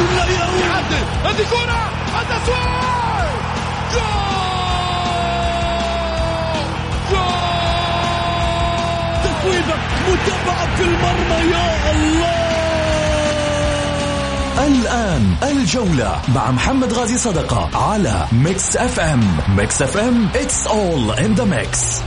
الله يا يعدل هذه كرة التسويق goal goal تسويبة متابعة في المرمى يا الله الآن الجولة مع محمد غازي صدقة على ميكس أف أم. ميكس أف أم it's all in the mix.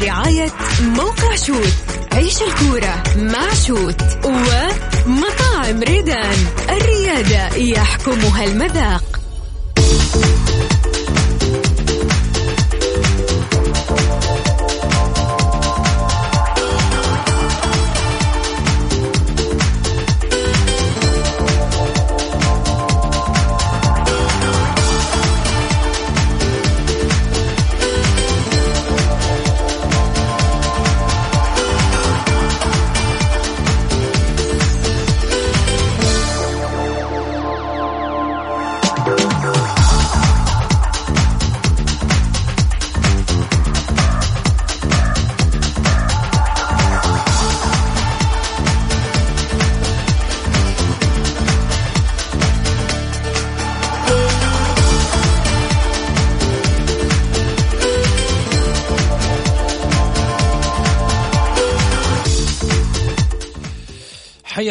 برعاية موقع شوت. عيش الكورة مع شوت ومطاعم ريدان. الريادة يحكمها المذاق.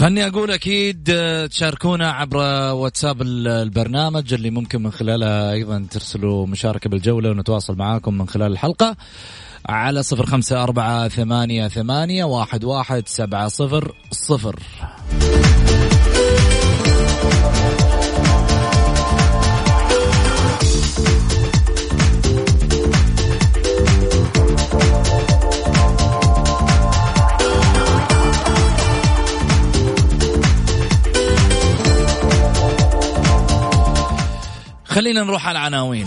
خلني أقول أكيد آه، تشاركونا عبر واتساب البرنامج اللي ممكن من خلالها أيضا ترسلوا مشاركة بالجولة ونتواصل معاكم من خلال الحلقة على صفر خمسة أربعة ثمانية ثمانية واحد واحد سبعة صفر صفر. خلينا نروح على العناوين.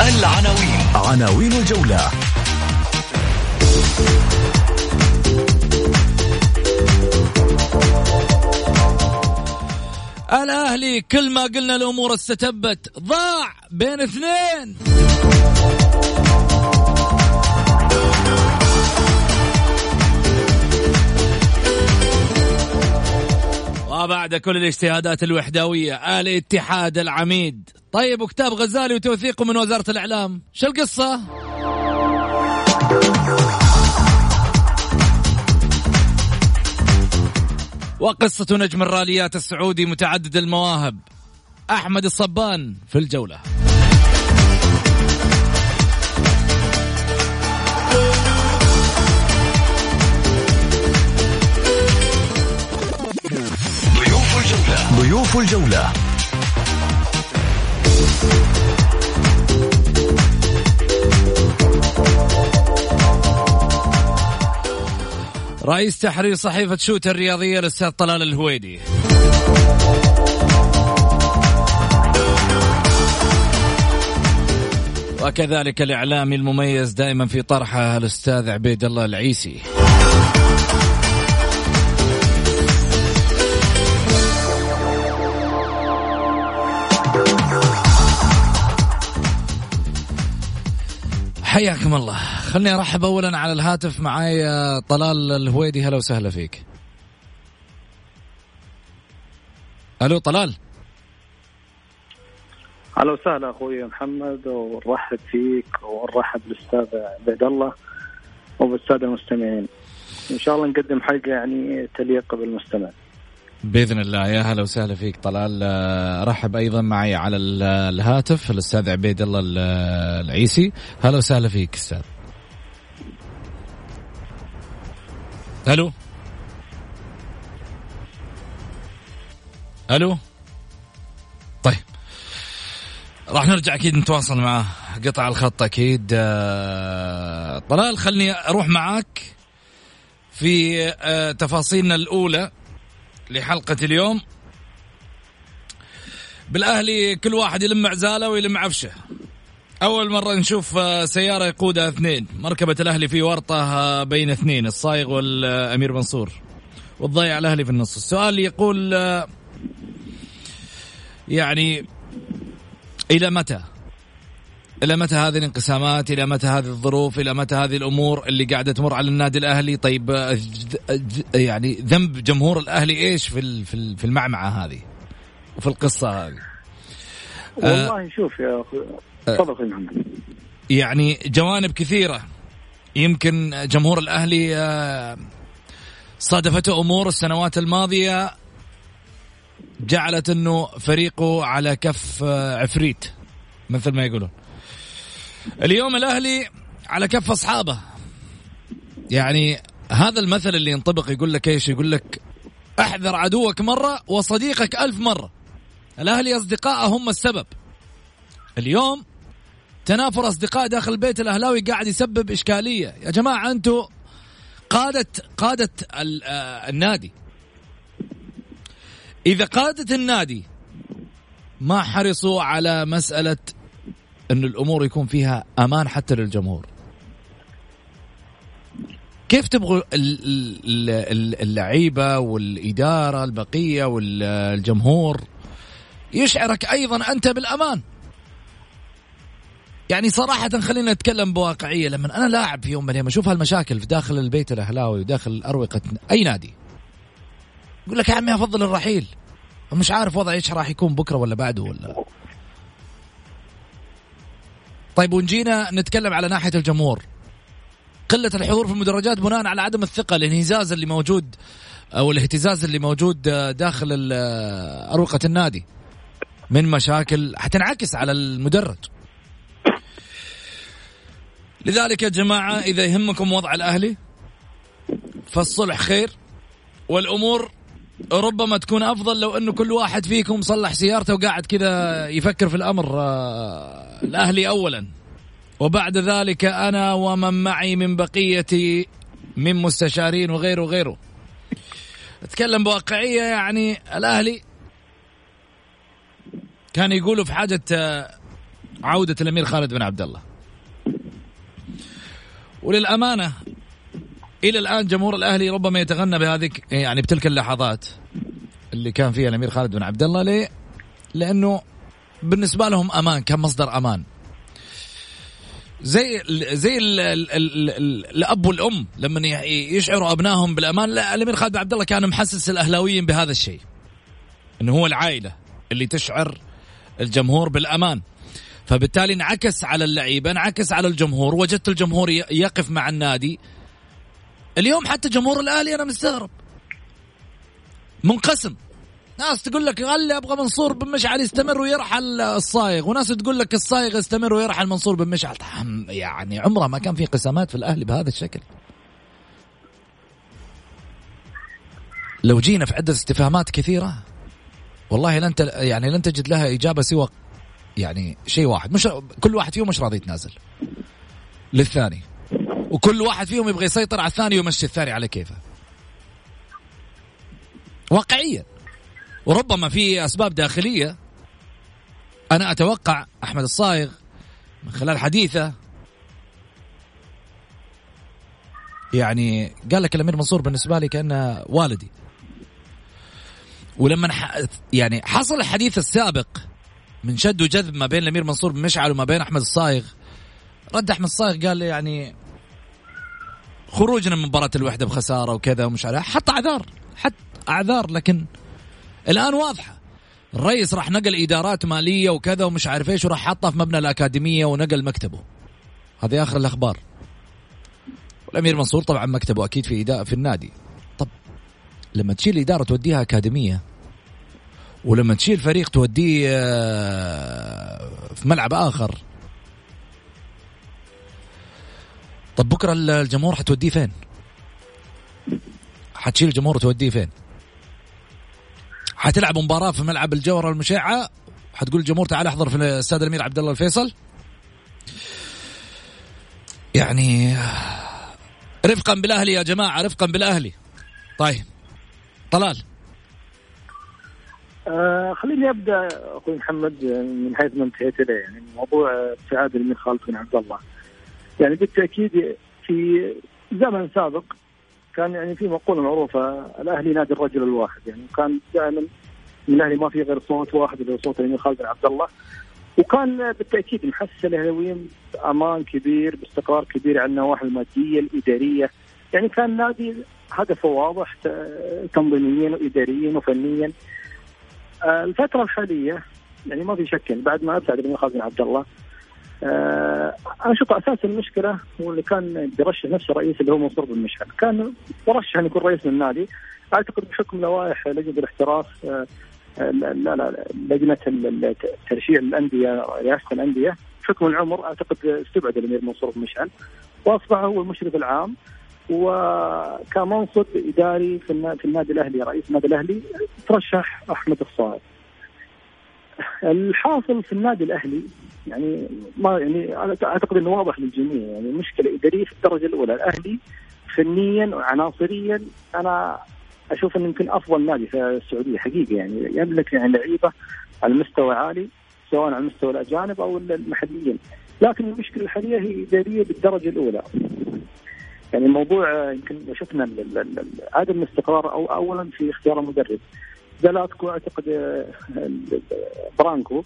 العناوين. عناوين الجولة. الأهلي كل ما قلنا الأمور استتبت ضاع بين اثنين. وبعد كل الاجتهادات الوحدوية. الاتحاد العميد. طيب وكتاب غزالي وتوثيقه من وزارة الإعلام. شو القصة؟ وقصة نجم الراليات السعودي متعدد المواهب. أحمد الصبان في الجولة. ضيوف الجولة. رئيس تحرير صحيفة شوت الرياضية الأستاذ طلال الهويدي. وكذلك الإعلامي المميز دائما في طرحه الأستاذ عبيد الله العيسي. حياكم الله. خلني أرحب اولا على الهاتف معاي طلال الهويدي. هلا وسهلا فيك. ألو طلال. أهلا وسهلا أخوي محمد ونرحب فيك ونرحب بالأستاذ عبيد الله وبالسادة المستمعين. إن شاء الله نقدم حلقة يعني تليق بالمستمع. بإذن الله. يا هلا وسهلا فيك طلال. آه، رحب أيضا معي على ال- الهاتف الأستاذ عبيد الله ال- العيسي. هلا وسهلا فيك أستاذ. ألو ألو طيب. راح نرجع أكيد نتواصل معاه قطع الخط أكيد. آه، طلال خلني أروح معاك في آه، تفاصيلنا الأولى. لحلقة اليوم. بالأهلي كل واحد يلم عزاله ويلم عفشه. أول مرة نشوف آه، سيارة يقودها اثنين. مركبة الأهلي في ورطة بين اثنين الصايغ والأمير منصور. والضيع الأهلي في النص. السؤال يقول يعني إلى متى؟ إلى متى هذه الانقسامات؟ إلى متى هذه الظروف؟ إلى متى هذه الأمور اللي قاعدة تمر على النادي الأهلي؟ طيب يعني ذنب جمهور الأهلي إيش في في المعمعة هذه؟ وفي القصة هذه. والله آه شوف يا أخي تفضل محمد يعني جوانب كثيرة. يمكن جمهور الأهلي آه، صادفته أمور السنوات الماضية جعلت إنه فريقه على كف آه، عفريت مثل ما يقولون. اليوم الأهلي على كف أصحابه. يعني هذا المثل اللي ينطبق يقول لك إيش؟ يقول لك احذر عدوك مرة وصديقك ألف مرة. الأهلي اصدقائه هم السبب. اليوم تنافر أصدقاء داخل البيت الأهلاوي قاعد يسبب إشكالية. يا جماعة أنتم قاده قادة آه، النادي. إذا قادة النادي ما حرصوا على مسألة أن الأمور يكون فيها أمان حتى للجمهور. كيف تبغوا اللعيبة والإدارة البقية والجمهور يشعرك أيضا أنت بالأمان؟ يعني صراحة خلينا نتكلم بواقعية لما أنا لاعب في يوم من الأيام أشوف هالمشاكل في داخل البيت الأهلاوي وداخل أروقة أي نادي. يقول لك يا عمي أفضل الرحيل. ومش عارف وضع إيش راح يكون بكرة ولا بعده ولا. طيب ونجينا نتكلم على ناحية الجمهور قلة الحضور في المدرجات بناء على عدم الثقة الانهزاز اللي موجود أو الاهتزاز اللي موجود داخل أروقة النادي. من مشاكل حتنعكس على المدرج. لذلك يا جماعة إذا يهمكم وضع الأهلي فالصلح خير والأمور ربما تكون أفضل لو أنه كل واحد فيكم صلح سيارته وقاعد كذا يفكر في الأمر آه، الأهلي اولا. وبعد ذلك أنا ومن معي من بقية من مستشارين وغيره وغيره. أتكلم بواقعية يعني الأهلي كان يقولوا في حاجة آه، عودة الأمير خالد بن عبد الله. وللأمانة إلى الآن جمهور الأهلي ربما يتغنى بهذه يعني بتلك اللحظات اللي كان فيها الأمير خالد بن عبد الله ليه؟ لأنه بالنسبة لهم أمان كان مصدر أمان. زي زي ال ال ال ال الأب والأم لما يشعروا أبنائهم بالأمان لا الأمير خالد بن عبد الله كان محسس الأهلاويين بهذا الشيء إنه هو العائلة اللي تشعر الجمهور بالأمان. فبالتالي انعكس على اللعيبة انعكس على الجمهور وجدت الجمهور يقف مع النادي. اليوم حتى جمهور الاهلي أنا مستغرب. منقسم. ناس تقول لك خلي أبغى منصور بن مشعل يستمر ويرحل الصايغ وناس تقول لك الصايغ يستمر ويرحل منصور بن مشعل. يعني عمره ما كان في قسامات في الأهلي بهذا الشكل. لو جينا في عدة استفهامات كثيرة والله لن يعني لن تجد لها إجابة سوى يعني شيء واحد. مش كل واحد فيهم مش راضي يتنازل. للثاني. وكل واحد فيهم يبغى يسيطر على الثاني ويمشي الثاني على كيفه. واقعيا وربما في أسباب داخلية. أنا أتوقع أحمد الصايغ من خلال حديثه يعني قال لك الأمير منصور بالنسبة لي كأنه والدي. ولما يعني حصل الحديث السابق من شد وجذب ما بين الأمير منصور بن مشعل وما بين أحمد الصايغ رد أحمد الصايغ قال يعني خروجنا من مباراة الوحدة بخسارة وكذا ومش عارف حط أعذار. حط أعذار لكن الآن واضحة. الرئيس راح نقل إدارات مالية وكذا ومش عارف إيش وراح حطها في مبنى الأكاديمية ونقل مكتبه. هذه آخر الأخبار. والأمير منصور طبعا مكتبه أكيد في إدارة في النادي. طب لما تشيل إدارة توديها أكاديمية ولما تشيل فريق توديه آه، في ملعب آخر طب بكرة الجمهور حتوديه فين؟ حتشيل الجمهور وتوديه فين؟ حتلعب مباراة في ملعب الجوهره المشعه حتقول الجمهور تعال احضر في الاستاد الأمير عبد الله الفيصل. يعني رفقا بالأهلي يا جماعة رفقا بالأهلي. طيب طلال. آه خليني أبدأ أخوي محمد من حيث ما انتهيت إليه يعني موضوع ابتعاد الأمير خالد بن عبد الله. يعني بالتأكيد في زمن سابق كان يعني في مقولة معروفة الأهلي نادي الرجل الواحد. يعني كان دائما من الاهلي ما في غير صوت واحد اللي هو صوت الامير خالد بن عبد الله. وكان بالتأكيد محسس الأهلاويين بأمان كبير باستقرار كبير على النواحي المادية الإدارية. يعني كان نادي هدفه واضح تنظيميا واداريا وفنيا. آه، الفترة الحالية يعني ما في شك يعني بعد ما أبتعد الامير خالد بن عبد الله آه أنا أشوف أساس المشكلة هو اللي كان بيرشح نفسه رئيس اللي هو منصور بن مشعل، كان مرشح أن يكون رئيس للنادي. أعتقد بحكم لوائح لجنة الاحتراف آه لا لا لجنة ترشيح الأندية رئاسة الأندية بحكم العمر أعتقد استبعد الأمير منصور بن مشعل. وأصبح هو المشرف العام. وكمنصب إداري في النادي الأهلي رئيس النادي الأهلي ترشح أحمد الصائب. الحاصل في النادي الأهلي يعني ما يعني أعتقد إنه واضح للجميع يعني مشكلة إدارية في الدرجة الأولى الأهلي فنيا وعناصريا أنا أشوف إنه يمكن أفضل نادي في السعودية حقيقة يعني يملك يعني لعيبة على مستوى عالي سواء على مستوى الأجانب أو المحليين. لكن المشكلة الحالية هي إدارية بالدرجة الأولى. يعني الموضوع يمكن شفنا عدم الاستقرار أو اولا في اختيار المدرب. زلاتكو اعتقد برانكو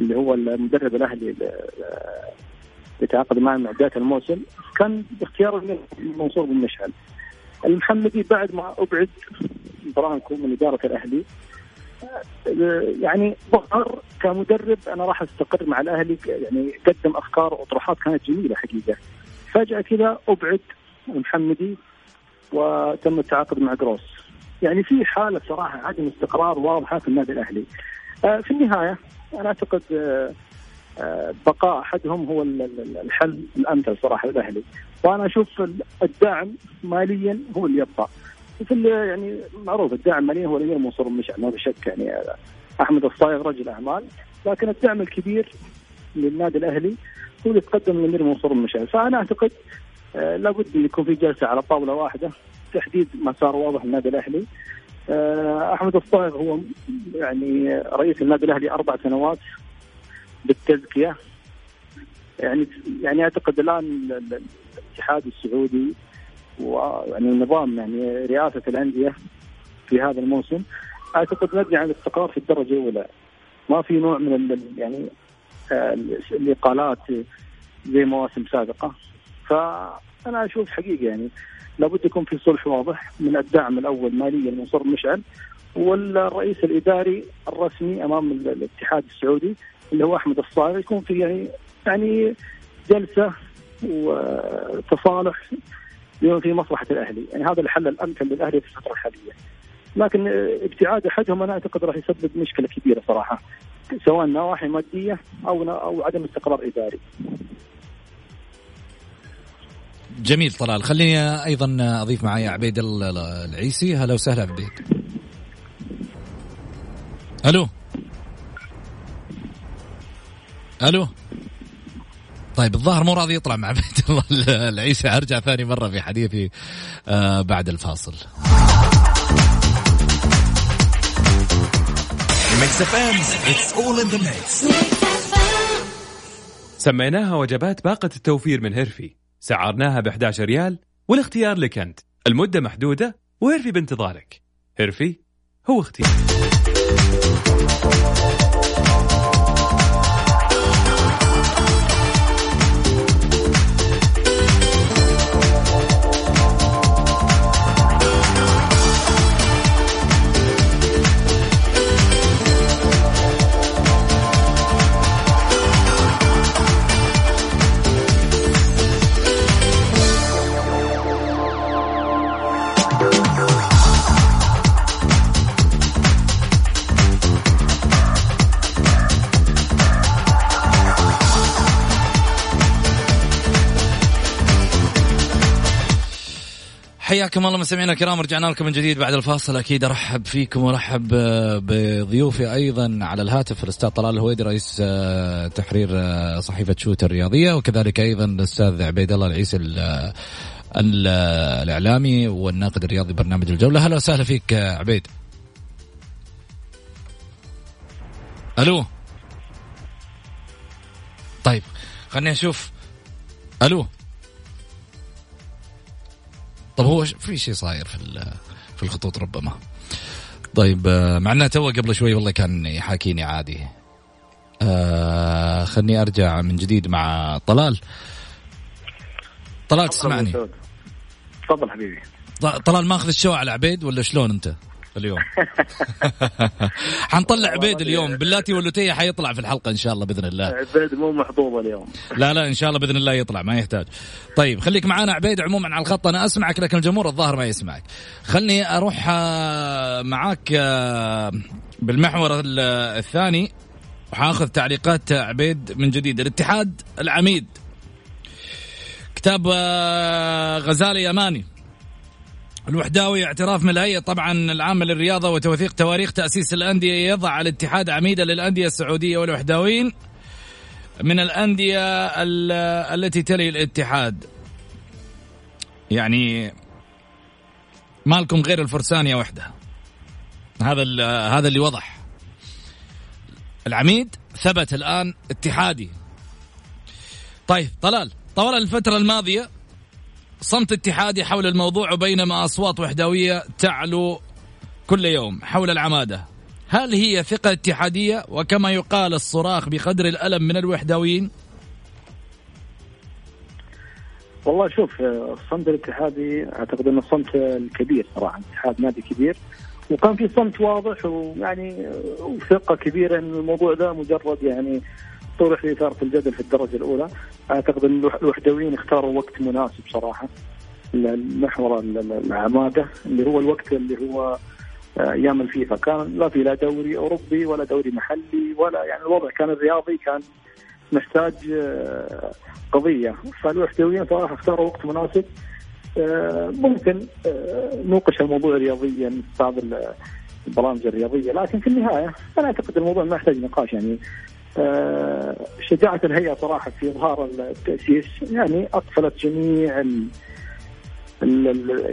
اللي هو المدرب الأهلي اللي تعاقد معه مع بداية الموسم كان باختيار منصور بن مشعل. المحمدي بعد ما أبعد برانكو من إدارة الأهلي يعني ظهر كمدرب أنا راح أستقر مع الأهلي يعني قدم أفكار وأطروحات كانت جميلة حقيقة. فجأة كذا أبعد المحمدي وتم التعاقد مع جروس يعني في حالة صراحة عدم استقرار واضحة في النادي الأهلي. آه، في النهاية أنا أعتقد آه، آه، بقاء أحدهم هو الحل الأمثل صراحة للأهلي. وأنا أشوف الدعم ماليا هو اللي يبقى. في يعني معروف الدعم ماليا هو الأمير منصور المشعل ما في شك يعني أحمد الصايغ رجل أعمال. لكن الدعم الكبير للنادي الأهلي هو اللي تقدم الامير منصور المشعل فأنا أعتقد لابد يكون في جلسة على طاولة واحدة. تحديد مسار واضح للنادي الأهلي. آه أحمد الصايغ هو يعني رئيس النادي الأهلي أربع سنوات بالتزكية. يعني يعني أعتقد الآن الاتحاد السعودي ويعني النظام يعني رئاسة الأندية في هذا الموسم أعتقد نبني على الاستقرار في الدرجة الأولى. ما في نوع من يعني آه، الإقالات زي مواسم سابقة. فانا أشوف حقيقة يعني لابد يكون في صلح واضح من الدعم الأول ماليا صرف مشعل والرئيس الإداري الرسمي أمام الاتحاد السعودي اللي هو أحمد الصايغ يكون في يعني يعني جلسة وتصالح بما في مصلحة الأهلي، يعني هذا الحل الأمثل للأهلي في الفترة الحالية. لكن ابتعاد احدهم أنا أعتقد راح يسبب مشكلة كبيرة صراحة سواء نواحي مادية أو أو عدم استقرار إداري. جميل طلال. خليني أيضا أضيف معي عبيد العيسي. هلا وسهلا عبيد ألو. ألو. طيب الظاهر مو راضي يطلع مع عبيد الله العيسى أرجع ثاني مرة في حديثي آه بعد الفاصل. سميناها وجبات باقة التوفير من هيرفي. سعرناها ب 11 ريال والاختيار لك أنت. المدة محدودة وهيرفي بانتظارك. هيرفي هو اختيار حياكم الله مستمعينا الكرام رجعنا لكم من جديد بعد الفاصل. أكيد أرحب فيكم وارحب آه، بضيوفي أيضا على الهاتف الأستاذ طلال الهويدي رئيس آه، تحرير آه، صحيفة شوت الرياضية وكذلك أيضا الأستاذ عبيد الله العيسى الإعلامي والناقد الرياضي برنامج الجولة. أهلا وسهلا فيك عبيد. ألو؟ طيب خليني أشوف. ألو؟ طب هو في شيء صاير في في الخطوط ربما. طيب آه، مع إنه تو قبل شوي والله كان يحاكيني عادي. آه خلني أرجع من جديد مع طلال. طلال تسمعني. تفضل حبيبي. طلال ماخذ ال show على عبيد ولا شلون أنت؟ اليوم. حنطلع عبيد اليوم. باللاتي واللوتيه حيطلع في الحلقة إن شاء الله بإذن الله. عبيد مو محظوظ اليوم. لا لا إن شاء الله بإذن الله يطلع ما يحتاج. طيب خليك معانا عبيد عموما على الخط. أنا أسمعك لكن الجمهور الظاهر ما يسمعك. خلني أروح آه، معاك آه، بالمحور الثاني. وحاخذ تعليقات عبيد من جديد. الاتحاد العميد. كتاب آه، غزالي يماني. الوحداوي اعتراف من الهيئة طبعا العامة للرياضة وتوثيق تواريخ تأسيس الأندية يضع الاتحاد عميدا للأندية السعودية والوحداويين من الأندية التي تلي الاتحاد. يعني ما لكم غير الفرسانية وحده هذا هذا اللي وضح. العميد ثبت الآن اتحادي. طيب طلال طوال الفترة الماضية صمت اتحادي حول الموضوع بينما أصوات وحدوية تعلو كل يوم حول العمادة. هل هي ثقة اتحادية؟ وكما يقال الصراخ بقدر الألم من الوحدويين. والله شوف الصمت الاتحادي أعتقد إنه الصمت الكبير صراحة اتحاد نادي كبير. وكان في صمت واضح ويعني وثقة كبيرة إن الموضوع ده مجرد يعني طرح لإثارة الجدل في الدرجة الأولى. أعتقد أن الوحدويين اختاروا وقت مناسب صراحة المحور العمادة اللي هو الوقت اللي هو آه، أيام الفيفا. كان لا في لا دوري أوروبي ولا دوري محلي ولا يعني الوضع كان الرياضي كان محتاج آه، قضية. فالوحدويين صراحة اختاروا وقت مناسب. آه، ممكن نوقش الموضوع رياضيا في بعض البرامج الرياضية لكن في النهاية أنا أعتقد الموضوع ما يحتاج نقاش. يعني شجاعة الهيئة صراحة في إظهار التأسيس. يعني أقفلت جميع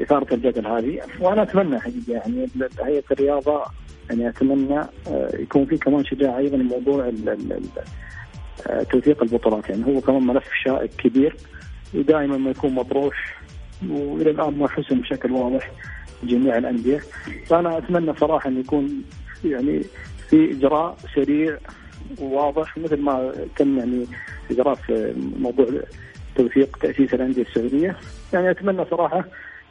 إثارة الجدل هذه. وأنا أتمنى حقيقة يعني هيئة الرياضة يعني أتمنى آه، يكون في كمان شجاعة أيضا موضوع آه، توثيق البطولات. يعني هو كمان ملف شائك كبير ودائما ما يكون مطروح وإلى الآن ما حسم بشكل واضح جميع الأندية. فأنا أتمنى صراحة أن يكون يعني في إجراء سريع وواضح مثل ما تم يعني إجراء في موضوع توثيق تأسيس الأندية السعودية يعني أتمنى صراحة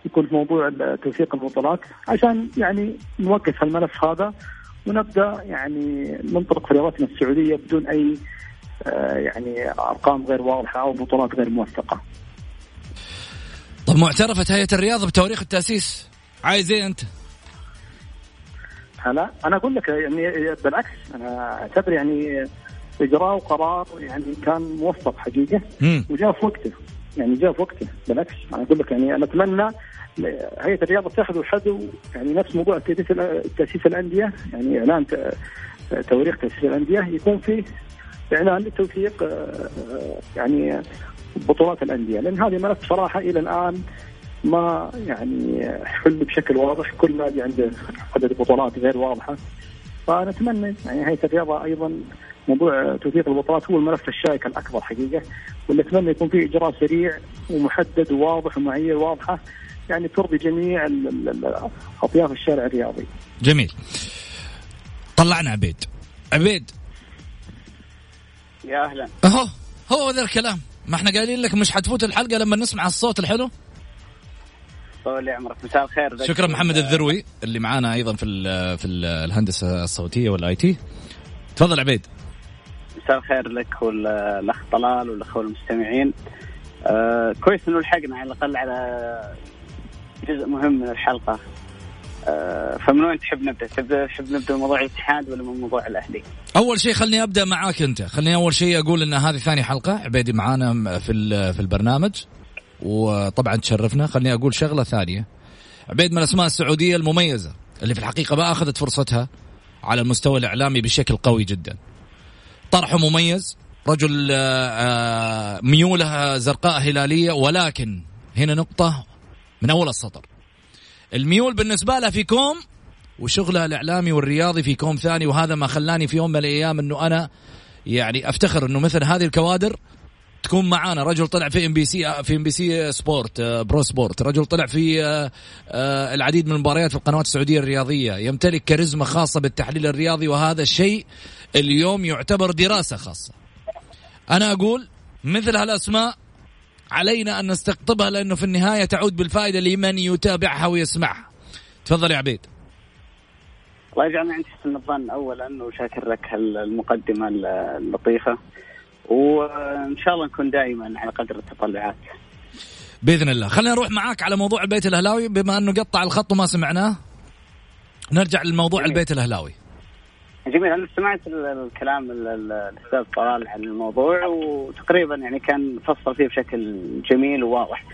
يكون في موضوع توثيق البطولات عشان يعني نوقف الملف هذا ونبدأ يعني ننطلق في رياضتنا السعودية بدون أي آه، يعني أرقام غير واضحة أو بطولات غير موثقة. طب معترفت هيئة الرياضه بتواريخ التأسيس عايز إيه أنت؟ لا أنا أقول لك يعني بالعكس أنا أعتبر يعني إجراء وقرار يعني كان موفق حقيقة وجاء في وقته يعني جاء في وقته بالعكس. أنا أقول لك يعني أنا أتمنى هيئة الرياضة تاخذ حذو يعني نفس موضوع تأسيس الأندية يعني إعلان تواريخ تأسيس الأندية يكون فيه إعلان لتوثيق آه، يعني بطولات الأندية. لأن هذه ملف صراحة إلى الآن ما يعني حل بشكل واضح كل نادي عنده عدد بطولات غير واضحة فنتمنى يعني هيئه الرياضة أيضا موضوع توثيق البطولات هو الملف الشائك الأكبر حقيقة ونتمنى يكون في إجراء سريع ومحدد وواضح ومعايير واضحة يعني ترضي جميع أطياف الشارع الرياضي. جميل. طلعنا عبيد. عبيد. يا أهلا. أهو هو ذا الكلام، ما إحنا قايلين لك مش حتفوت الحلقة لما نسمع الصوت الحلو؟ طول عمرك. مساء الخير. شكرا محمد الذروي اللي معانا أيضا في ال في ال الهندسة الصوتية والآي تي. تفضل عبيد. مساء الخير لك والأخ طلال والاخوه المستمعين آه كويس إنه لحقنا على الأقل على جزء مهم من الحلقة. آه فمن وين تحب نبدأ؟ تبدا تحب نبدأ موضوع الاتحاد ولا من موضوع الأهلي؟ أول شيء خلني أبدأ معاك أنت، خليني أول شيء أقول إن هذه ثاني حلقة. عبيدي معانا في في البرنامج. وطبعا تشرفنا. خليني أقول شغلة ثانية. عبيد من الأسماء السعودية المميزة اللي في الحقيقة ما أخذت فرصتها على المستوى الإعلامي بشكل قوي جدا. طرحه مميز رجل آه، آه، ميوله زرقاء هلالية ولكن هنا نقطة من أول السطر. الميول بالنسبة له في كوم وشغلها الإعلامي والرياضي في كوم ثاني وهذا ما خلاني في يوم من الأيام إنه أنا يعني أفتخر إنه مثل هذه الكوادر تكون معانا. رجل طلع في ام بي سي في ام بي سي سبورت برو سبورت رجل طلع في آه، آه، العديد من المباريات في القنوات السعودية الرياضية. يمتلك كاريزما خاصة بالتحليل الرياضي وهذا الشيء اليوم يعتبر دراسة خاصة. أنا أقول مثل هالأسماء علينا أن نستقطبها لأنه في النهاية تعود بالفائدة لمن يتابعها ويسمعها. تفضل يا عبيد. الله يجعلنا عند حسن الظن اولا وشاكر لك المقدمه اللطيفة. وإن شاء الله نكون دائما على قدر التطلعات. بإذن الله. خلينا نروح معاك على موضوع البيت الأهلاوي. بما أنه قطع الخط وما سمعناه نرجع للموضوع جميل. البيت الأهلاوي. جميل. أنا سمعت الكلام الأستاذ طلال عن الموضوع وتقريبا يعني كان فصل فيه بشكل جميل وواضح.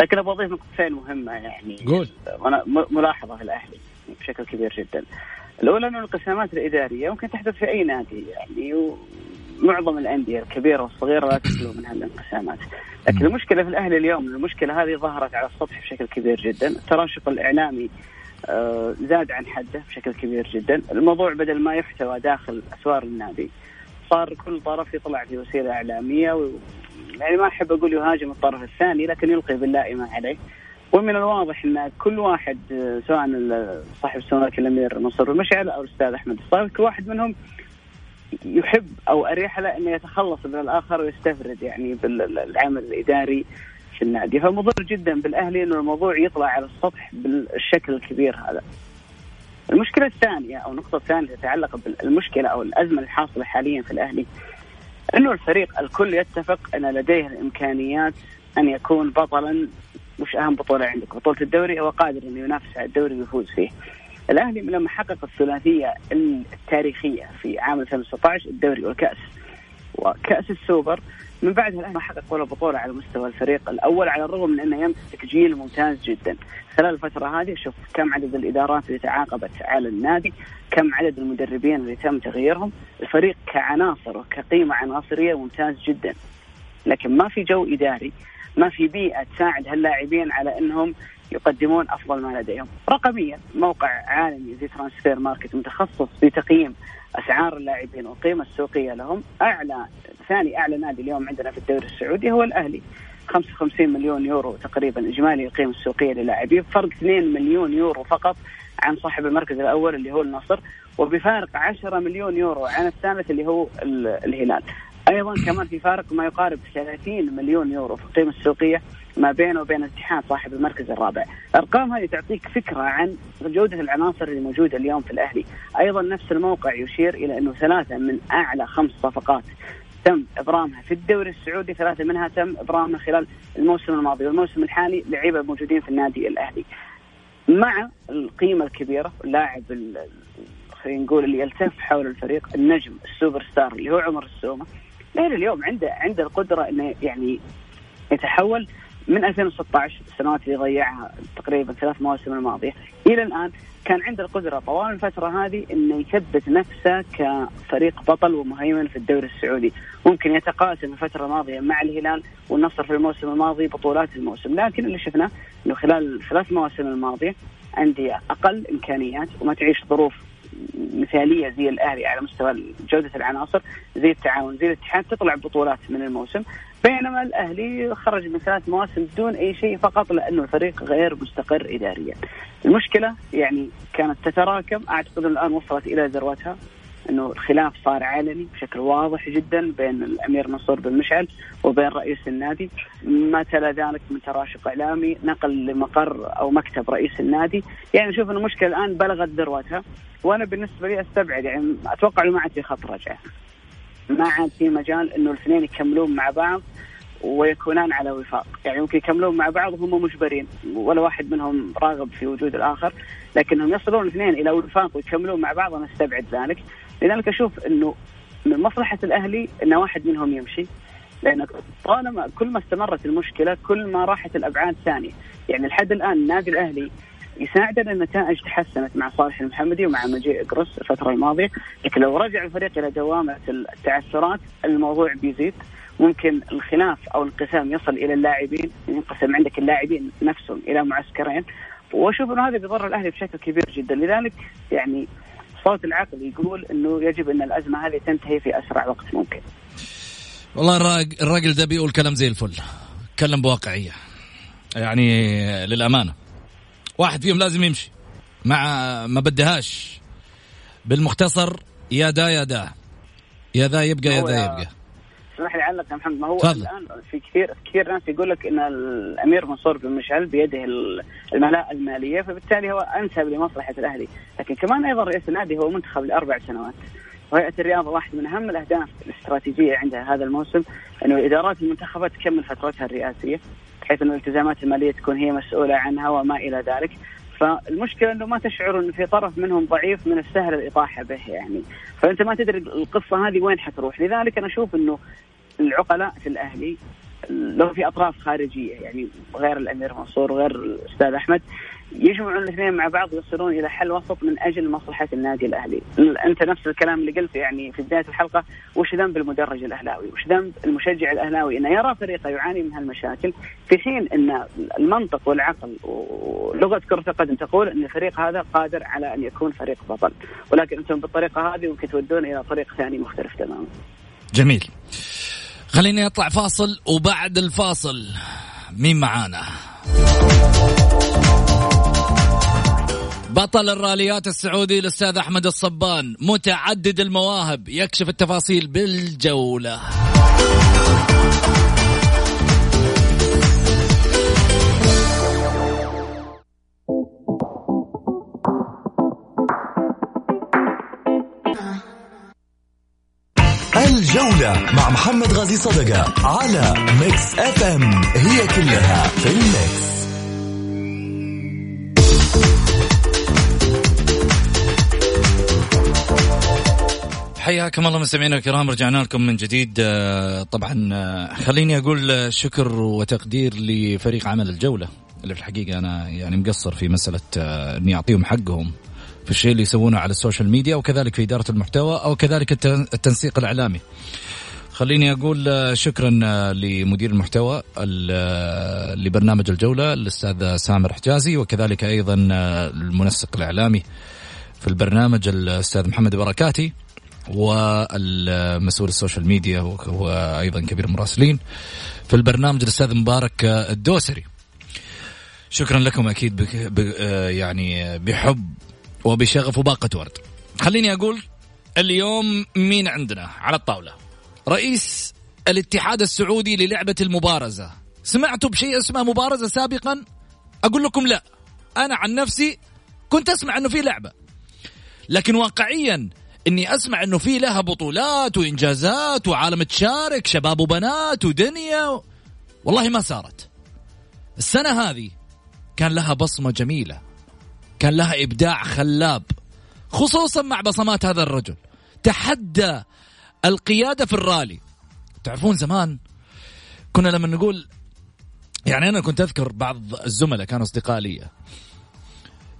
لكن أبغى أضيف نقطتين مهمة يعني. قول. وأنا ملاحظة في الأهلي بشكل كبير جدا. الأولى أنه الانقسامات الإدارية ممكن تحدث في أي نادي يعني معظم الأندية الكبيرة والصغيرة لا تخلو من هالانقسامات. لكن المشكلة في الأهلي اليوم المشكلة هذه ظهرت على السطح بشكل كبير جدا. التراشق الإعلامي آه، زاد عن حده بشكل كبير جدا. الموضوع بدل ما يحتوى داخل أسوار النادي صار كل طرف يطلع في وسيلة إعلامية و... يعني ما أحب أقول يهاجم الطرف الثاني لكن يلقي باللائمة عليه. ومن الواضح أن كل واحد آه، سواء صاحب السماك الامير نصر المشعل أو الأستاذ أحمد الصاوي كل واحد منهم يحب أو أريح له إنه يتخلص من الآخر ويستفرد يعني بالعمل الإداري في النادي فمضر جدا بالأهلي إنه الموضوع يطلع على السطح بالشكل الكبير هذا. المشكلة الثانية أو النقطه الثانية تتعلق بالمشكلة أو الأزمة الحاصلة حاليا في الأهلي إنه الفريق الكل يتفق إن لديه الإمكانيات أن يكون بطلا مش أهم بطولة عندك بطولة الدوري هو قادر إنه ينافس على الدوري ويفوز فيه. الأهلي لما حقق الثلاثية التاريخية في عام 2016 الدوري والكاس وكأس السوبر. من بعدها الأهلي ما حقق ولا بطولة على مستوى الفريق الأول على الرغم من أنه يمتلك جيل ممتاز جدا. خلال الفترة هذه شوف كم عدد الإدارات اللي تعاقبت على النادي كم عدد المدربين اللي تم تغييرهم. الفريق كعناصر وكقيمة عناصرية ممتاز جدا. لكن ما في جو إداري ما في بيئة تساعد هاللاعبين على إنهم يقدمون أفضل ما لديهم. رقميا موقع عالمي زي Transfermarkt متخصص في تقييم أسعار اللاعبين والقيمه السوقية لهم. أعلى ثاني أعلى نادي اليوم عندنا في الدوري السعودي هو الأهلي. 55 مليون يورو تقريبا إجمالي القيمه السوقية للاعبين. فرق 2 مليون يورو فقط عن صاحب المركز الأول اللي هو النصر وبفارق 10 مليون يورو عن الثالث اللي هو الهلال. أيضا كمان في فارق ما يقارب 30 مليون يورو في القيمه السوقية ما بينه وبين الاتحاد صاحب المركز الرابع. الأرقام هذه تعطيك فكرة عن جودة العناصر اللي موجودة اليوم في الأهلي. أيضا نفس الموقع يشير إلى أنه ثلاثة من أعلى خمس صفقات تم إبرامها في الدوري السعودي. ثلاثة منها تم إبرامها خلال الموسم الماضي والموسم الحالي لعيبة موجودين في النادي الأهلي. مع القيمة الكبيرة اللاعب خلينا نقول اللي يلتف حول الفريق النجم السوبر ستار اللي هو عمر السومة الاهلي اليوم عنده عنده القدرة إنه يعني يتحول من 2016 السنوات اللي ضيعها تقريبا ثلاث مواسم الماضية. إلى الآن كان عنده القدرة طوال الفترة هذه إنه يثبت نفسه كفريق بطل ومهيمن في الدوري السعودي، ممكن يتقاسم الفترة الماضية مع الهلال والنصر في الموسم الماضي بطولات الموسم، لكن اللي شفناه إنه خلال الثلاث مواسم الماضية أندية أقل إمكانيات وما تعيش ظروف مثالية زي الأهلي على مستوى جودة العناصر زي التعاون زي الاتحاد تطلع بطولات من الموسم. بينما الأهلي خرج من ثلاث مواسم بدون أي شيء فقط لأنه الفريق غير مستقر اداريا. المشكلة يعني كانت تتراكم. أعتقد الآن وصلت إلى ذروتها. إنه الخلاف صار علني بشكل واضح جدا بين الأمير نصر بن مشعل وبين رئيس النادي. ما تلا ذلك من تراشق إعلامي نقل لمقر أو مكتب رئيس النادي. يعني أشوف إن المشكلة الآن بلغت ذروتها. وأنا بالنسبة لي أستبعد يعني أتوقع إنه ما عاد في خط رجعه ما عاد في مجال إنه الاثنين يكملون مع بعض ويكونان على وفاق. يعني ممكن يكملون مع بعض وهم مجبرين ولا واحد منهم راغب في وجود الآخر لكنهم يصلون الاثنين إلى وفاق ويكملون مع بعض أنا أستبعد ذلك. لذلك أشوف أنه من مصلحة الأهلي أن واحد منهم يمشي. لأن طالما كل ما استمرت المشكلة كل ما راحت الأبعاد ثانية. يعني لحد الآن النادي الأهلي يساعدنا النتائج تحسنت مع صالح المحمدي ومع مجيء قرص الفترة الماضية. لكن لو رجع الفريق إلى دوامة التعثرات الموضوع بيزيد. ممكن الخلاف أو الانقسام يصل إلى اللاعبين ينقسم عندك اللاعبين نفسهم إلى معسكرين. وأشوف إنه هذا بيضر الأهلي بشكل كبير جدا. لذلك يعني صوت العقل يقول إنه يجب إن الأزمة هذه تنتهي في أسرع وقت ممكن. والله الراجل ده بيقول كلام زي الفل. كلام بواقعية. يعني للأمانة. واحد فيهم لازم يمشي. مع ما بدهاش. بالمختصر يا دا يا دا. يا ذا يبقى يا ذا يبقى. اسمح لي أعلق يا محمد. ما هو فضل. الآن في كثير كثير ناس يقول لك إن الأمير منصور بن مشعل بيده الملاءه المالية فبالتالي هو أنسب لمصلحة الأهلي، لكن كمان أيضا رئيس النادي هو منتخب لأربع سنوات. وهيئة الرياضة واحد من أهم الأهداف الاستراتيجية عندها هذا الموسم إنه إدارات المنتخبات تكمل فترتها الرئاسية. بحيث انه الالتزامات المالية تكون هي مسؤولة عنها وما إلى ذلك. فالمشكلة إنه ما تشعر إنه في طرف منهم ضعيف من السهل الإطاحة به يعني فأنت ما تدري القصة هذه وين حتروح لذلك أنا أشوف إنه العقلاء في الأهلي لو في أطراف خارجية يعني غير الأمير منصور وغير الأستاذ أحمد يجمعون الاثنين مع بعض ويصلون إلى حل وسط من أجل مصلحة النادي الأهلي، أنت نفس الكلام اللي قلته يعني في بداية الحلقة وش ذنب المدرج الأهلاوي؟ وش ذنب المشجع الأهلاوي إنه يرى فريقه يعاني من هالمشاكل في حين إن المنطق والعقل ولغة كرة القدم تقول إن الفريق هذا قادر على أن يكون فريق بطل، ولكن أنتم بالطريقة هذه ممكن تودون إلى طريق ثاني مختلف تماما. جميل. خليني أطلع فاصل وبعد الفاصل مين معانا؟ بطل الراليات السعودي الأستاذ أحمد الصبان متعدد المواهب يكشف التفاصيل بالجولة. الجولة مع محمد غازي صدقة على Mix FM هي كلها في ال mix حياكم الله مستمعينا الكرام رجعنا لكم من جديد آه، طبعا آه، خليني أقول شكر وتقدير لفريق عمل الجولة اللي في الحقيقة أنا يعني مقصر في مسألة آه، إني أعطيهم حقهم في الشيء اللي يسوونه على ال social media وكذلك في إدارة المحتوى أو كذلك التنسيق الإعلامي. خليني أقول شكرا لمدير المحتوى لبرنامج الجولة الأستاذ سامر حجازي وكذلك أيضا المنسق الإعلامي في البرنامج الأستاذ محمد بركاتي والمسؤول ال social media وأيضا كبير المراسلين في البرنامج الأستاذ مبارك الدوسري. شكرا لكم أكيد بك يعني بحب وبشغف وباقة ورد. خليني أقول اليوم مين عندنا على الطاولة؟ رئيس الاتحاد السعودي للعبة المبارزة. سمعتوا بشيء اسمه مبارزة سابقا؟ أقول لكم لا. أنا عن نفسي كنت أسمع إنه في لعبة. لكن واقعيا إني أسمع إنه في لها بطولات وإنجازات وعالم تشارك شباب وبنات ودنيا. والله ما صارت. السنة هذه كان لها بصمة جميلة. كان لها إبداع خلاب خصوصا مع بصمات هذا الرجل. تحدى القيادة في الرالي. تعرفون زمان كنا لما نقول يعني أنا كنت أذكر بعض الزملاء كانوا أصدقاء لي.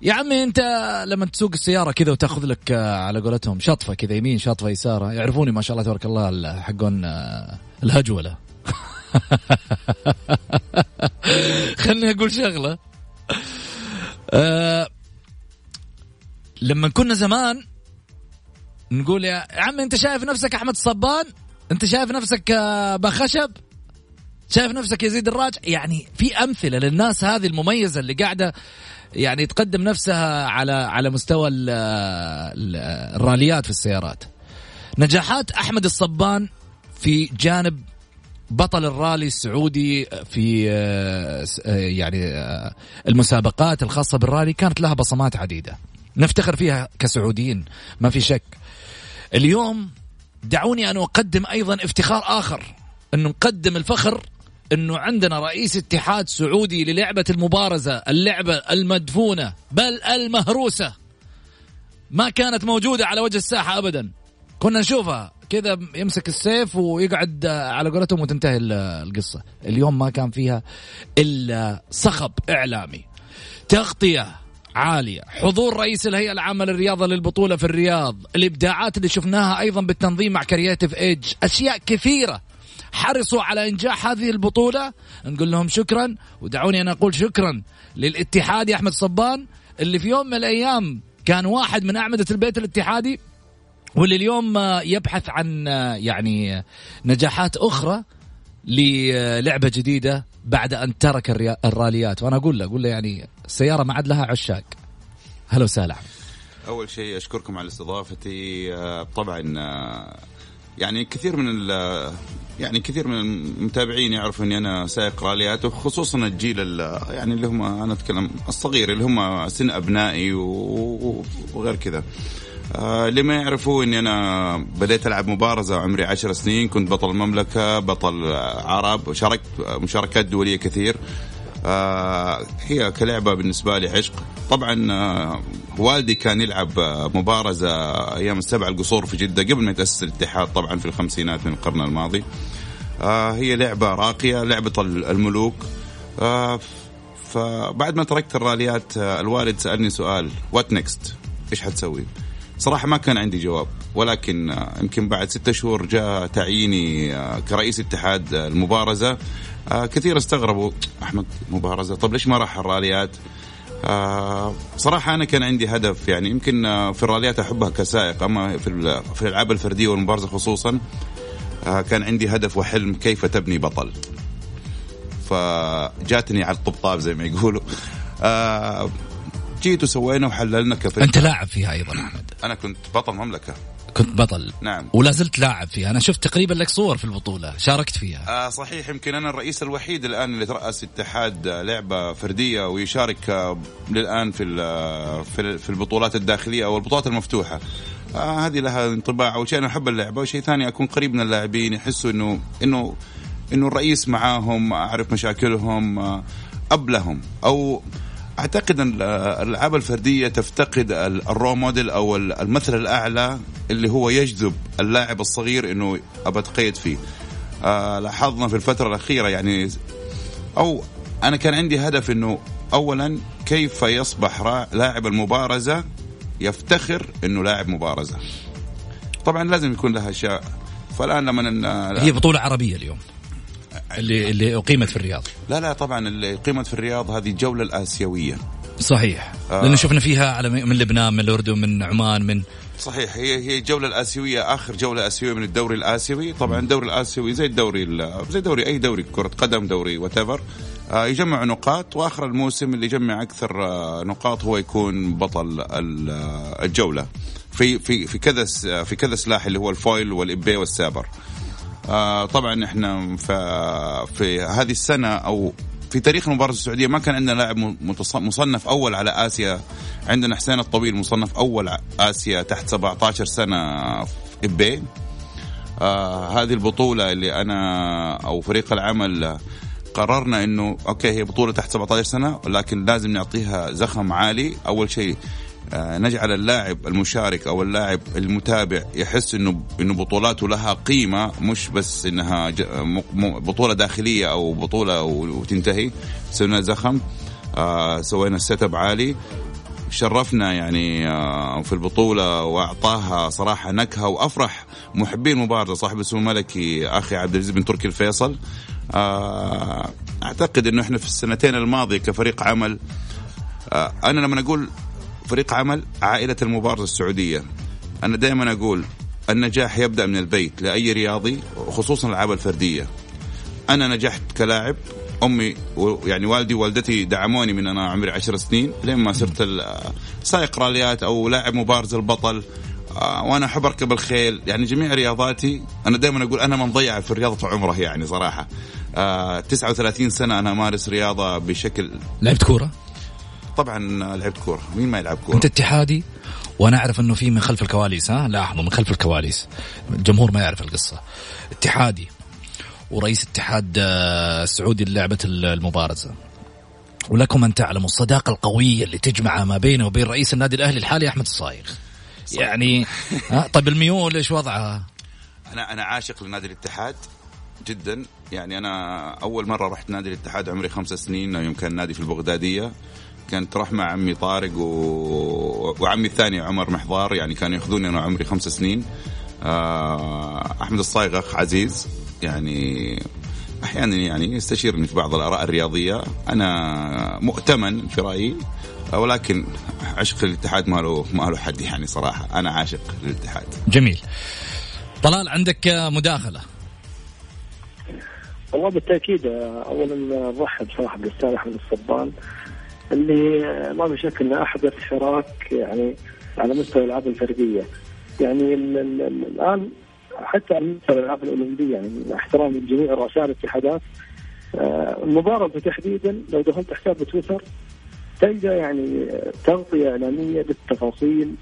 يا عمي انت لما تسوق السيارة كذا وتاخذ لك آه، على قولتهم شطفة كذا يمين شطفة يسار يعرفوني ما شاء الله تبارك الله حقون آه، الهجولة. خلني أقول شغلة. أه لما كنا زمان نقول يا عمي انت شايف نفسك أحمد الصبان؟ انت شايف نفسك آه، بخشب؟ شايف نفسك يزيد الراج يعني في أمثلة للناس هذه المميزة اللي قاعدة يعني تقدم نفسها على على مستوى الراليات في السيارات. نجاحات أحمد الصبان في جانب بطل الرالي السعودي في آه، آه، يعني آه، المسابقات الخاصة بالرالي كانت لها بصمات عديدة. نفتخر فيها كسعوديين ما في شك. اليوم دعوني أن أقدم أيضا افتخار آخر انه نقدم الفخر إنه عندنا رئيس اتحاد سعودي للعبة المبارزة اللعبة المدفونة بل المهروسة. ما كانت موجودة على وجه الساحة ابدا. كنا نشوفها. كذا يمسك السيف ويقعد على قولتهم وتنتهي القصة. اليوم ما كان فيها إلا صخب إعلامي. تغطية عالية. حضور رئيس الهيئة العامة للرياضة للبطولة في الرياض. الإبداعات اللي شفناها أيضا بالتنظيم مع Creative Edge أشياء كثيرة. حرصوا على إنجاح هذه البطولة. نقول لهم شكرا. ودعوني أنا أقول شكرا للاتحاد يا أحمد صبان اللي في يوم من الأيام كان واحد من أعمدة البيت الاتحادي واللي اليوم يبحث عن يعني نجاحات أخرى للعبة جديدة بعد أن ترك الراليات. وأنا أقول له أقول له يعني السيارة ما عاد لها عشاق. هلا وسهلا. أول شيء أشكركم على استضافتي. آه، طبعا آه، يعني كثير من يعني كثير من المتابعين يعرفوا إني أنا سائق راليات وخصوصا الجيل يعني اللي هم أنا أتكلم الصغير اللي هم سن أبنائي وغير كذا. آه اللي ما يعرفوا إني أنا بديت ألعب مبارزة عمري عشر سنين كنت بطل المملكه بطل عرب شاركت مشاركات دولية كثير. آه هي كلعبة بالنسبة لي عشق. طبعا آه والدي كان يلعب مبارزة أيام السبع القصور في جدة قبل ما يتأسس الاتحاد طبعا في الخمسينات من القرن الماضي. هي لعبة راقية لعبة الملوك. آه فبعد ما تركت الراليات آه الوالد سألني سؤال what next إيش حتسوي؟ صراحة ما كان عندي جواب ولكن آه، يمكن بعد ستة شهور جاء تعييني آه، كرئيس اتحاد المبارزة. آه، كثير استغربوا أحمد مبارزة؟ طب ليش ما راح الراليات؟ صراحة أنا كان عندي هدف يعني يمكن في الراليات أحبها كسائق أما في في الألعاب الفردية والمبارزة خصوصا. كان عندي هدف وحلم كيف تبني بطل. فجاتني على الطبطاب زي ما يقولوا. جيت وسوينا وحللنا كفريق أنت لاعب فيها أيضا أحمد. أنا كنت بطل مملكة. كنت بطل. نعم. ولا زلت لاعب فيها. أنا شفت تقريبا لك صور في البطولة. شاركت فيها. آه صحيح يمكن أنا الرئيس الوحيد الآن اللي ترأس اتحاد لعبة فردية ويشارك آه للآن في في البطولات الداخلية أو البطولات المفتوحة. آه هذه لها انطباع أول شيء أنا أحب اللعبة وشيء ثاني أكون قريب من اللاعبين يحسوا إنه إنه إنه الرئيس معاهم أعرف مشاكلهم آه أب لهم أو أعتقد أن الألعاب الفردية تفتقد الرو موديل أو المثل الأعلى اللي هو يجذب اللاعب الصغير إنه أبى أتقيد فيه. آه لاحظنا في الفترة الأخيرة يعني أو أنا كان عندي هدف إنه اولا كيف يصبح لاعب المبارزة يفتخر إنه لاعب مبارزة. طبعا لازم يكون لها اشياء فالآن لما هي بطولة عربية اليوم. اللي اللي أقيمت في الرياض. لا لا طبعا اللي اقيمت في الرياض هذه الجولة الآسيوية. صحيح. آه. لأنه شفنا فيها على من لبنان من الأردن من عمان من صحيح هي هي الجولة الآسيوية آخر جولة آسيوية من الدوري الآسيوي. طبعا الدوري الآسيوي زي الدوري زي دوري أي دوري كرة قدم دوري وات آه يجمع نقاط وآخر الموسم اللي يجمع أكثر آه نقاط هو يكون بطل آه، الجولة. في في في كذا في كذا سلاح اللي هو الفويل والإبي والسابر. آه طبعا إحنا في, في هذه السنة أو في تاريخ المباراة السعودية ما كان عندنا لاعب مصنف أول على آسيا. عندنا حسين الطويل مصنف أول آسيا تحت 17 سنة في إبي. آه هذه البطولة اللي أنا أو فريق العمل قررنا إنه okay هي بطولة تحت 17 سنة ولكن لازم نعطيها زخم عالي. أول شيء آه، نجعل اللاعب المشارك أو اللاعب المتابع يحس إنه إنه بطولاته لها قيمة مش بس إنها بطولة داخلية أو بطولة وتنتهي. سوينا زخم آه، سوينا setup عالي. شرفنا يعني آه، في البطولة وأعطاها صراحة نكهة وأفرح محبي المبارزة صاحب السمو الملكي أخي عبد العزيز بن تركي الفيصل. أعتقد أنه إحنا في السنتين الماضية كفريق عمل أنا لما أقول فريق عمل عائلة المبارزة السعودية. أنا دائما أقول النجاح يبدأ من البيت لأي رياضي وخصوصا الألعاب الفردية. أنا نجحت كلاعب أمي يعني والدي ووالدتي دعموني من أنا عمري عشر سنين لين ما صرت سائق راليات أو لاعب مبارز البطل. آه، وأنا أحب أركب الخيل. يعني جميع رياضاتي أنا دائما أقول أنا من ضيع في الرياضة عمره يعني صراحة. 39 آه، سنة أنا أمارس رياضة بشكل لعبت كورة؟ طبعا لعبت كورة. مين ما يلعب كورة؟ أنت اتحادي؟ وأنا أعرف إنه في من خلف الكواليس ها؟ لاحظوا من خلف الكواليس. الجمهور ما يعرف القصة. اتحادي. ورئيس اتحاد آه، السعودي للعبة المبارزة. ولكم أن تعلموا الصداقة القوية اللي تجمع ما بينه وبين رئيس النادي الأهلي الحالي أحمد الصايغ. يعني طيب الميول إيش وضعها؟ أنا أنا عاشق لنادي الاتحاد جدا. يعني أنا أول مرة رحت نادي الاتحاد عمري خمس سنين يوم كان نادي في البغدادية. كنت راح مع عمي طارق و... وعمي الثاني عمر محضار يعني كانوا يأخذوني أنا عمري خمس سنين. آه، أحمد الصايغ أخ عزيز يعني أحيانا يعني يستشيرني في بعض الآراء الرياضية. أنا مؤتمن في رأيي. ولكن عشق الاتحاد ما له ما له حد يعني صراحة. أنا عاشق للاتحاد. جميل. طلال عندك مداخلة؟ والله بالتأكيد اولا نرحب صراحة بالأستاذ أحمد الصبان اللي ما في شك إنه احدث حراك يعني على مستوى الألعاب الفردية. يعني الآن حتى على مستوى الألعاب الأولمبية يعني مع احترامي لجميع رؤساء الاتحادات آه، المباراة تحديدا لو دخلت حساب تويتر تلقى يعني تغطية إعلامية بالتفاصيل.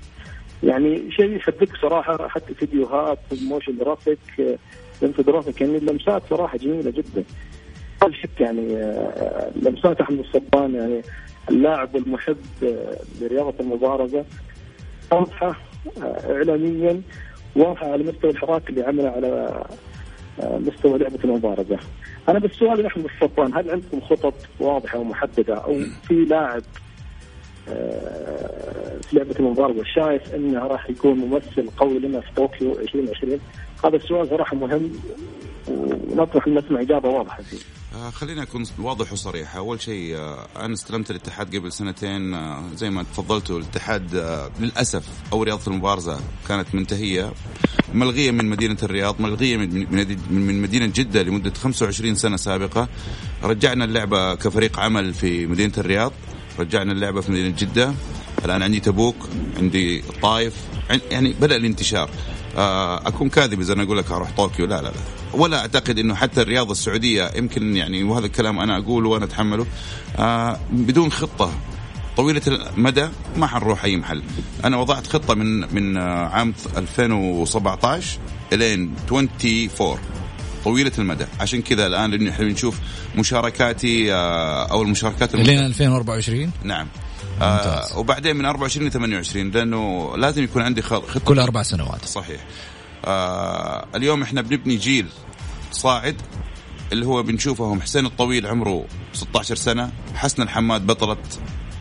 يعني شيء يحبك صراحة حتى فيديوهات motion graphic infographic يعني اللمسات صراحة جميلة جدا. ما شك يعني آه، لمسات أحمد الصبان يعني اللاعب المحب آه، لرياضة المبارزة. واضحة اعلاميا واضحة على مستوى الحراك اللي عمله على مستوى لعبة المبارزة. أنا بس سؤالي لأحمد الصبان هل عندكم خطط واضحة ومحددة أو في لاعب آه، في لعبة المبارزه شايف إنه راح يكون ممثل قوي لنا في طوكيو 2020 هذا السؤال صراحة مهم ونطرح نسمع إجابة واضحة فيه. آه خليني أكون واضح وصريح، أول شيء آه أنا استلمت الاتحاد قبل سنتين آه زي ما تفضلتوا الاتحاد للأسف أو رياضة المبارزة كانت منتهية ملغية من مدينة الرياض، ملغية من مدينه جدة لمدة 25 سنة سابقة. رجعنا اللعبه كفريق عمل في مدينة الرياض، رجعنا اللعبه في مدينة جدة، الآن عندي تبوك، عندي الطايف، يعني بدأ الانتشار. أكون كاذب إذا أنا أقول لك أروح طوكيو لا لا لا ولا أعتقد إنه حتى الرياضه السعودية يمكن يعني وهذا الكلام أنا أقوله وأنا أتحمله آه، بدون خطة طويلة المدى ما حنروح أي محل. أنا وضعت خطة من من آه، عام 2017 إلين 24 طويلة المدى. عشان كذا الآن لأنه إحنا بنشوف مشاركاتي أو المشاركات إلين 2024 نعم. آه وبعدين من 24 ل 28 لأنه لازم يكون عندي خطة. كل أربع سنوات. صحيح. آه اليوم إحنا بنبني جيل صاعد اللي هو بنشوفهم حسين الطويل عمره 16 سنة حسن الحماد بطلة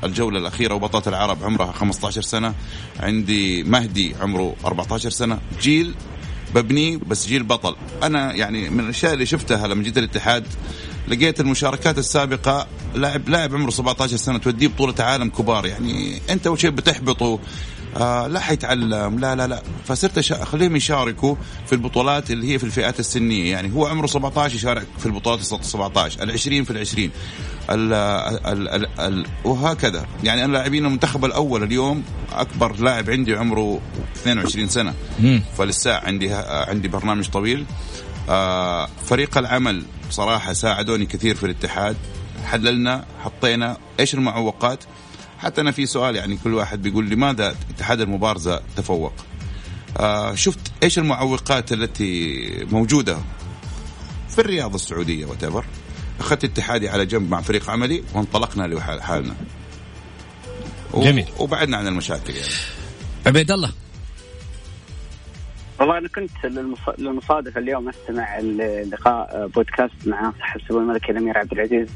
الجولة الأخيرة وبطلة العرب عمرها 15 سنة عندي مهدي عمره 14 سنة. جيل ببنيه بس جيل بطل. أنا يعني من الأشياء اللي شفتها لما جيت الاتحاد لقيت المشاركات السابقة لاعب لاعب عمره 17 سنة توديه بطولة عالم كبار. يعني أنت اول شيء بتحبطه؟ آه لا حيتعلم. لا لا لا. فصرت أشا... اخليهم يشاركوا في البطولات اللي هي في الفئات السنية. يعني هو عمره 17 يشارك في البطولات 17 ال 20 في ال 20 ال ال ال ال وهكذا. يعني أنا لاعبين المنتخب الأول اليوم أكبر لاعب عندي عمره 22 سنة. فلسه عندي عندي برنامج طويل. آه فريق العمل صراحة ساعدوني كثير في الاتحاد. حللنا حطينا إيش المعوقات؟ حتى أنا في سؤال يعني كل واحد بيقول لماذا اتحاد المبارزة تفوق؟ آه شفت إيش المعوقات التي موجودة في الرياضه السعودية وتبر أخذت اتحادي على جنب مع فريق عملي وانطلقنا لحالنا جميل. وبعدنا عن المشاكل يعني. عبيد الله. والله أنا كنت للمصادفه اليوم أستمع لقاء بودكاست مع صاحب سمو الملك الأمير عبد العزيز.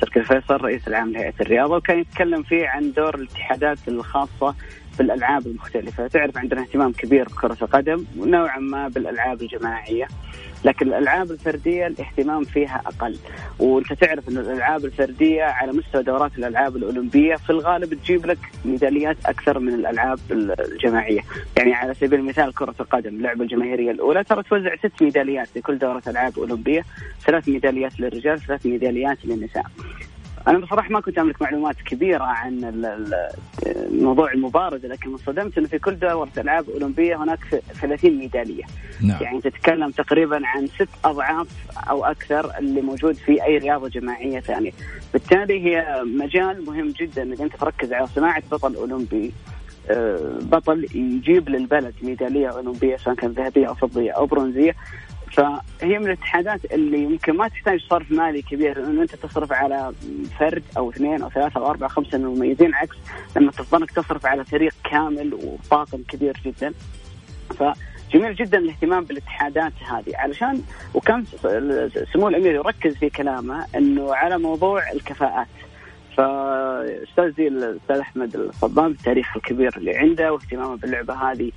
تركي الفيصل رئيس العام لهيئة الرياضة وكان يتكلم فيه عن دور الاتحادات الخاصة بالألعاب المختلفة، تعرف عندنا اهتمام كبير بكرة القدم ونوعا ما بالألعاب الجماعية. لكن الألعاب الفردية الاهتمام فيها أقل. وأنت تعرف إن الألعاب الفردية على مستوى دورات الألعاب الأولمبية في الغالب تجيب لك ميداليات أكثر من الألعاب الجماعية. يعني على سبيل المثال كرة القدم اللعبه الجماهيرية الأولى ترى توزع ست ميداليات لكل دورة ألعاب أولمبية ثلاث ميداليات للرجال ثلاث ميداليات للنساء. أنا بصراحة ما كنت أملك معلومات كبيرة عن موضوع المبارزه لكن انصدمت إنه في كل دوره ألعاب أولمبية هناك 30 ميدالية. نعم. يعني تتكلم تقريبا عن ست أضعاف أو أكثر اللي موجود في أي رياضة جماعية ثانية. بالتالي هي مجال مهم جدا إنك أنت تركز على صناعة بطل أولمبي. آه، بطل يجيب للبلد ميدالية أولمبية سواء كان ذهبية أو فضية أو برونزية. فهي من الاتحادات اللي يمكن ما تحتاج صرف مالي كبير انه أنت تصرف على فرد أو اثنين أو ثلاثة أو أربعة خمسة من المميزين عكس لما تضطرك تصرف على فريق كامل وطاقم كبير جدا. فجميل جدا الاهتمام بالاتحادات هذه علشان وكان سمو الأمير يركز في كلامه إنه على موضوع الكفاءات. فاستاذ زي الأستاذ أحمد الصبان بالتاريخ الكبير اللي عنده واهتمامه باللعبة هذه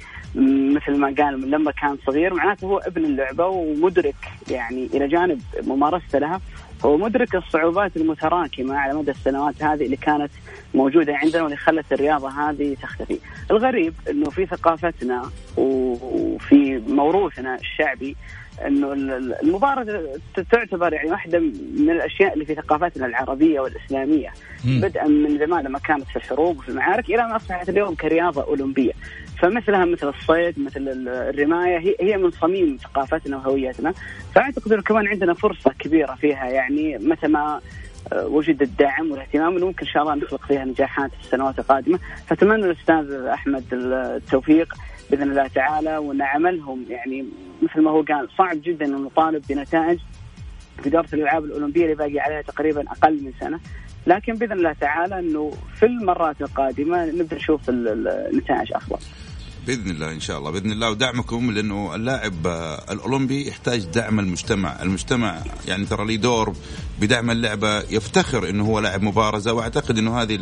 مثل ما قال من لما كان صغير معناته هو ابن اللعبة ومدرك يعني إلى جانب ممارسته لها هو مدرك الصعوبات المتراكمة على مدى السنوات هذه اللي كانت موجودة عندنا واللي خلت الرياضة هذه تختفي. الغريب إنه في ثقافتنا وفي موروثنا الشعبي إنه المباراة تعتبر يعني واحدة من الأشياء اللي في ثقافتنا العربية والإسلامية. بدءا من زمان لما كانت في الحروب وفي المعارك إلى ان أصبحت اليوم كرياضة أولمبية. فمثلها مثل الصيد مثل الرماية هي هي من صميم ثقافتنا وهويتنا. فأعتقد إنه كمان عندنا فرصة كبيرة فيها. يعني متى ما آه، وجد الدعم والاهتمام انه ممكن إن شاء الله نخلق فيها نجاحات في السنوات القادمة. فأتمنى الأستاذ أحمد التوفيق. بإذن الله تعالى وإن عملهم يعني مثل ما هو قال صعب جدا إنه نطالب بنتائج في دورة الألعاب الأولمبية اللي باقي عليها تقريبا أقل من سنة. لكن بإذن الله تعالى إنه في المرات القادمة نبدأ نشوف النتائج أفضل. بإذن الله إن شاء الله. بإذن الله. ودعمكم لأنه اللاعب الأولمبي يحتاج دعم المجتمع، المجتمع يعني ترى لي دور بدعم اللعبة. يفتخر إنه هو لاعب مبارزة وأعتقد إنه هذه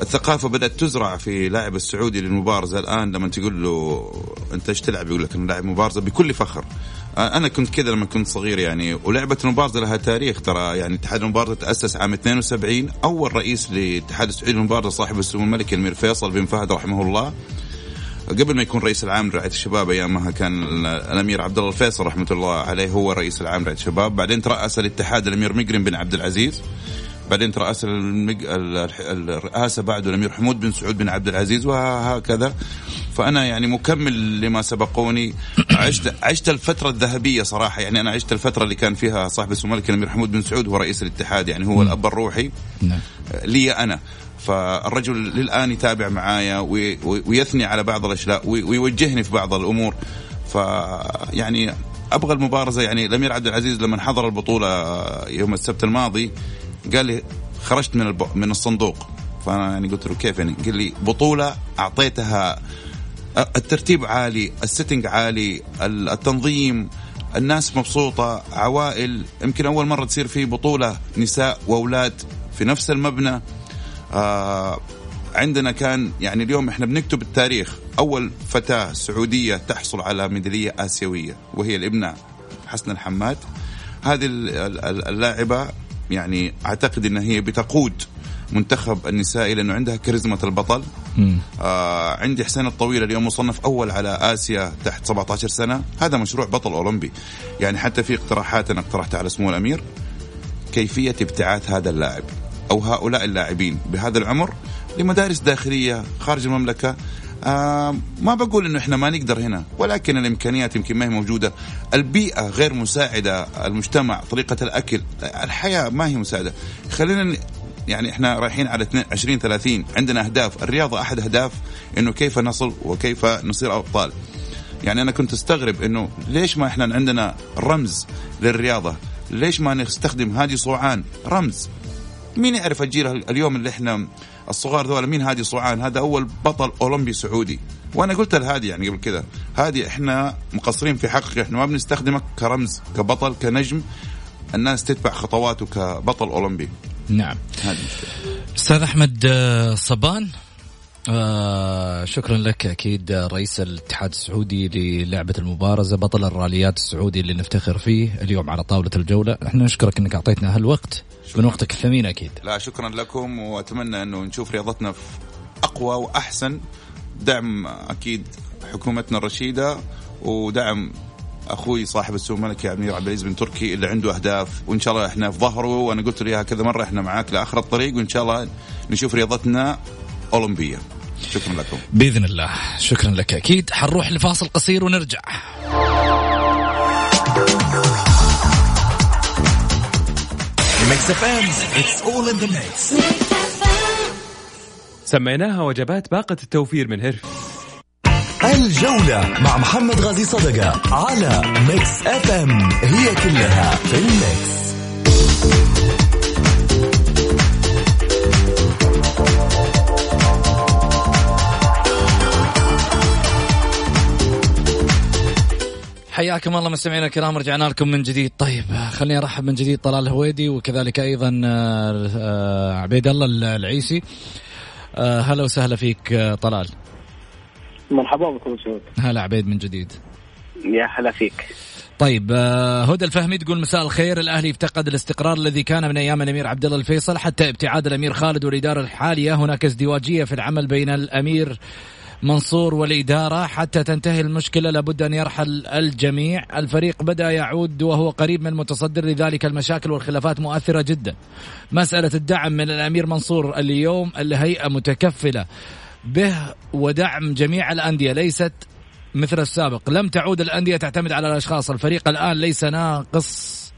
الثقافة بدأت تزرع في لاعب السعودي للمبارزة. الآن لما تقول له أنت إيش تلعب؟ يقول لك أنا لاعب مبارزة بكل فخر. أنا كنت كذا لما كنت صغير يعني. ولعبة المبارزة لها تاريخ ترى. يعني اتحاد المبارزة تأسس عام 72 أول رئيس لاتحاد السعودي للمبارزة صاحب السمو الملكي الأمير فيصل بن فهد رحمه الله. قبل ما يكون رئيس العام لرعاية الشباب أيامها كان الأمير عبد الله الفيصل رحمة الله عليه. هو رئيس العام لرعاية الشباب. بعدين ترأس الاتحاد الأمير مقرن بن عبد العزيز. بعدين ترأس المج... الرئاسة بعده الأمير حمود بن سعود بن عبد العزيز وهكذا. فأنا يعني مكمل لما سبقوني. عشت عشت الفترة الذهبية صراحة. يعني أنا عشت الفترة اللي كان فيها صاحب السمو الملك الأمير حمود بن سعود هو رئيس الاتحاد. يعني هو الأب الروحي. نعم. لي أنا. فالرجل للآن يتابع معايا ويثني على بعض الأشياء ويوجهني في بعض الأمور. فيعني أبغى المبارزة. يعني الأمير عبد العزيز لما حضر البطولة يوم السبت الماضي قال لي خرجت من الب... من الصندوق فأنا يعني قلت له كيف يعني؟ قال لي بطولة أعطيتها الترتيب عالي، السيتنج عالي، التنظيم، الناس مبسوطة، عوائل، يمكن أول مرة تصير في بطولة نساء وأولاد في نفس المبنى. آه عندنا كان يعني اليوم إحنا بنكتب التاريخ أول فتاة سعودية تحصل على ميدالية آسيوية وهي الإبنة حسن الحماد هذه اللاعبة يعني أعتقد إن هي بتقود منتخب النسائي لأنه عندها كاريزما البطل. آه عندي حسين الطويل اليوم مصنف أول على آسيا تحت 17 سنة. هذا مشروع بطل أولمبي. يعني حتى في اقتراحات أنا اقترحتها على سمو الأمير كيفية ابتعاث هذا اللاعب أو هؤلاء اللاعبين بهذا العمر لمدارس داخلية خارج المملكة آه ما بقول إنه إحنا ما نقدر هنا ولكن الإمكانيات يمكن ما هي موجودة. البيئة غير مساعدة المجتمع طريقة الأكل الحياة ما هي مساعدة. خلينا يعني إحنا رايحين على 20 30 عندنا أهداف. الرياضة أحد أهداف إنه كيف نصل وكيف نصير أبطال. يعني أنا كنت أستغرب إنه ليش ما إحنا عندنا رمز للرياضة؟ ليش ما نستخدم هادي صوعان؟ رمز. مين يعرف الجيل اليوم اللي إحنا الصغار ذولا؟ مين هادي صوعان؟ هذا أول بطل أولمبي سعودي. وأنا قلت لهادي يعني قبل كذا هادي إحنا مقصرين في حقك إحنا ما بنستخدمك كرمز كبطل كنجم. الناس تتبع خطواته كبطل أولمبي. نعم. أستاذ أحمد آه، صبان آه شكرا لك أكيد رئيس الاتحاد السعودي للعبة المبارزة بطل الراليات السعودي اللي نفتخر فيه اليوم على طاولة الجولة. إحنا نشكرك إنك أعطيتنا هالوقت. من وقتك الثمين أكيد. لا شكرا لكم وأتمنى أنه نشوف رياضتنا في أقوى وأحسن. دعم أكيد حكومتنا الرشيدة ودعم أخوي صاحب السوق الملكي أمير عبد العزيز بن تركي اللي عنده أهداف وإن شاء الله إحنا في ظهره. وأنا قلت له اياها كذا مرة إحنا معاك لآخر الطريق وإن شاء الله نشوف رياضتنا أولمبية. شكرا لكم. بإذن الله. شكرا لك. أكيد حنروح لفاصل قصير ونرجع. سميناها وجبات باقة التوفير من Herfy الجولة مع محمد غازي صدقة على Mix FM هي كلها في ال mix حياكم الله مستمعينا الكرام رجعنا لكم من جديد. طيب خليني ارحب من جديد طلال الهويدي وكذلك أيضا آه، آه، عبيد الله العيسي. آه، هلا وسهلا فيك طلال. مرحبا بكم سعود هلا عبيد من جديد. يا هلا فيك. طيب هدى الفهمي تقول مساء الخير الأهلي افتقد الاستقرار الذي كان من أيام الأمير عبد الله الفيصل حتى ابتعاد الأمير خالد والإدارة الحالية. هناك ازدواجية في العمل بين الأمير منصور والإدارة. حتى تنتهي المشكلة لابد أن يرحل الجميع. الفريق بدأ يعود وهو قريب من المتصدر لذلك المشاكل والخلافات مؤثرة جدا. مسألة الدعم من الأمير منصور اليوم الهيئة متكفلة به ودعم جميع الأندية. ليست مثل السابق. لم تعود الأندية تعتمد على الأشخاص. الفريق الآن ليس ناقص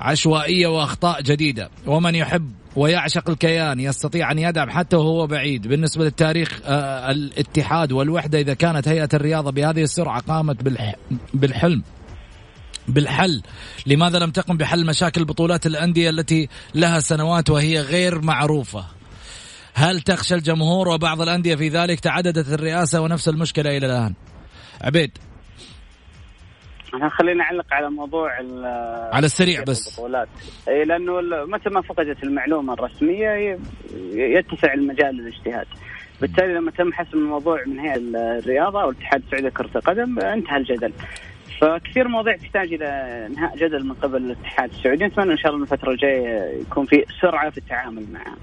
عشوائية وأخطاء جديدة. ومن يحب ويعشق الكيان يستطيع أن يدعم حتى وهو بعيد. بالنسبة للتاريخ آه، الاتحاد والوحدة إذا كانت هيئة الرياضة بهذه السرعة قامت بالحلم بالحل. لماذا لم تقم بحل مشاكل بطولات الأندية التي لها سنوات وهي غير معروفة؟ هل تخشى الجمهور وبعض الأندية في ذلك؟ تعددت الرئاسة ونفس المشكلة إلى الآن. عبيد. إحنا خلينا نعلق على موضوع على السريع بس. البطولات اي لأنه متى ما فقدت المعلومة الرسمية يتسع المجال للاجتهاد. بالتالي لما تم حسم الموضوع من هيئة الرياضة أو الاتحاد السعودي لكرة القدم انتهى الجدل. فكثير مواضيع تحتاج إلى إنهاء جدل من قبل الاتحاد السعودي. نتمنى إن شاء الله الفترة الجاية يكون في سرعة في التعامل معها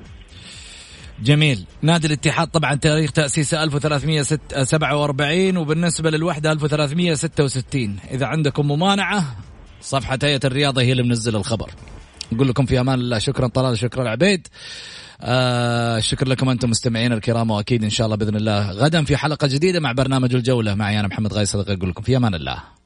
جميل. نادي الاتحاد طبعا تاريخ تأسيسه 1347 وبالنسبة للوحدة 1366 إذا عندكم ممانعة صفحة هيئة الرياضة هي اللي منزل الخبر. نقول لكم في أمان الله شكرا طلال شكرا عبيد. آه شكرا لكم أنتم مستمعين الكرام وأكيد إن شاء الله بإذن الله. غدا في حلقة جديدة مع برنامج الجولة. معي أنا محمد غايس أقول لكم في أمان الله.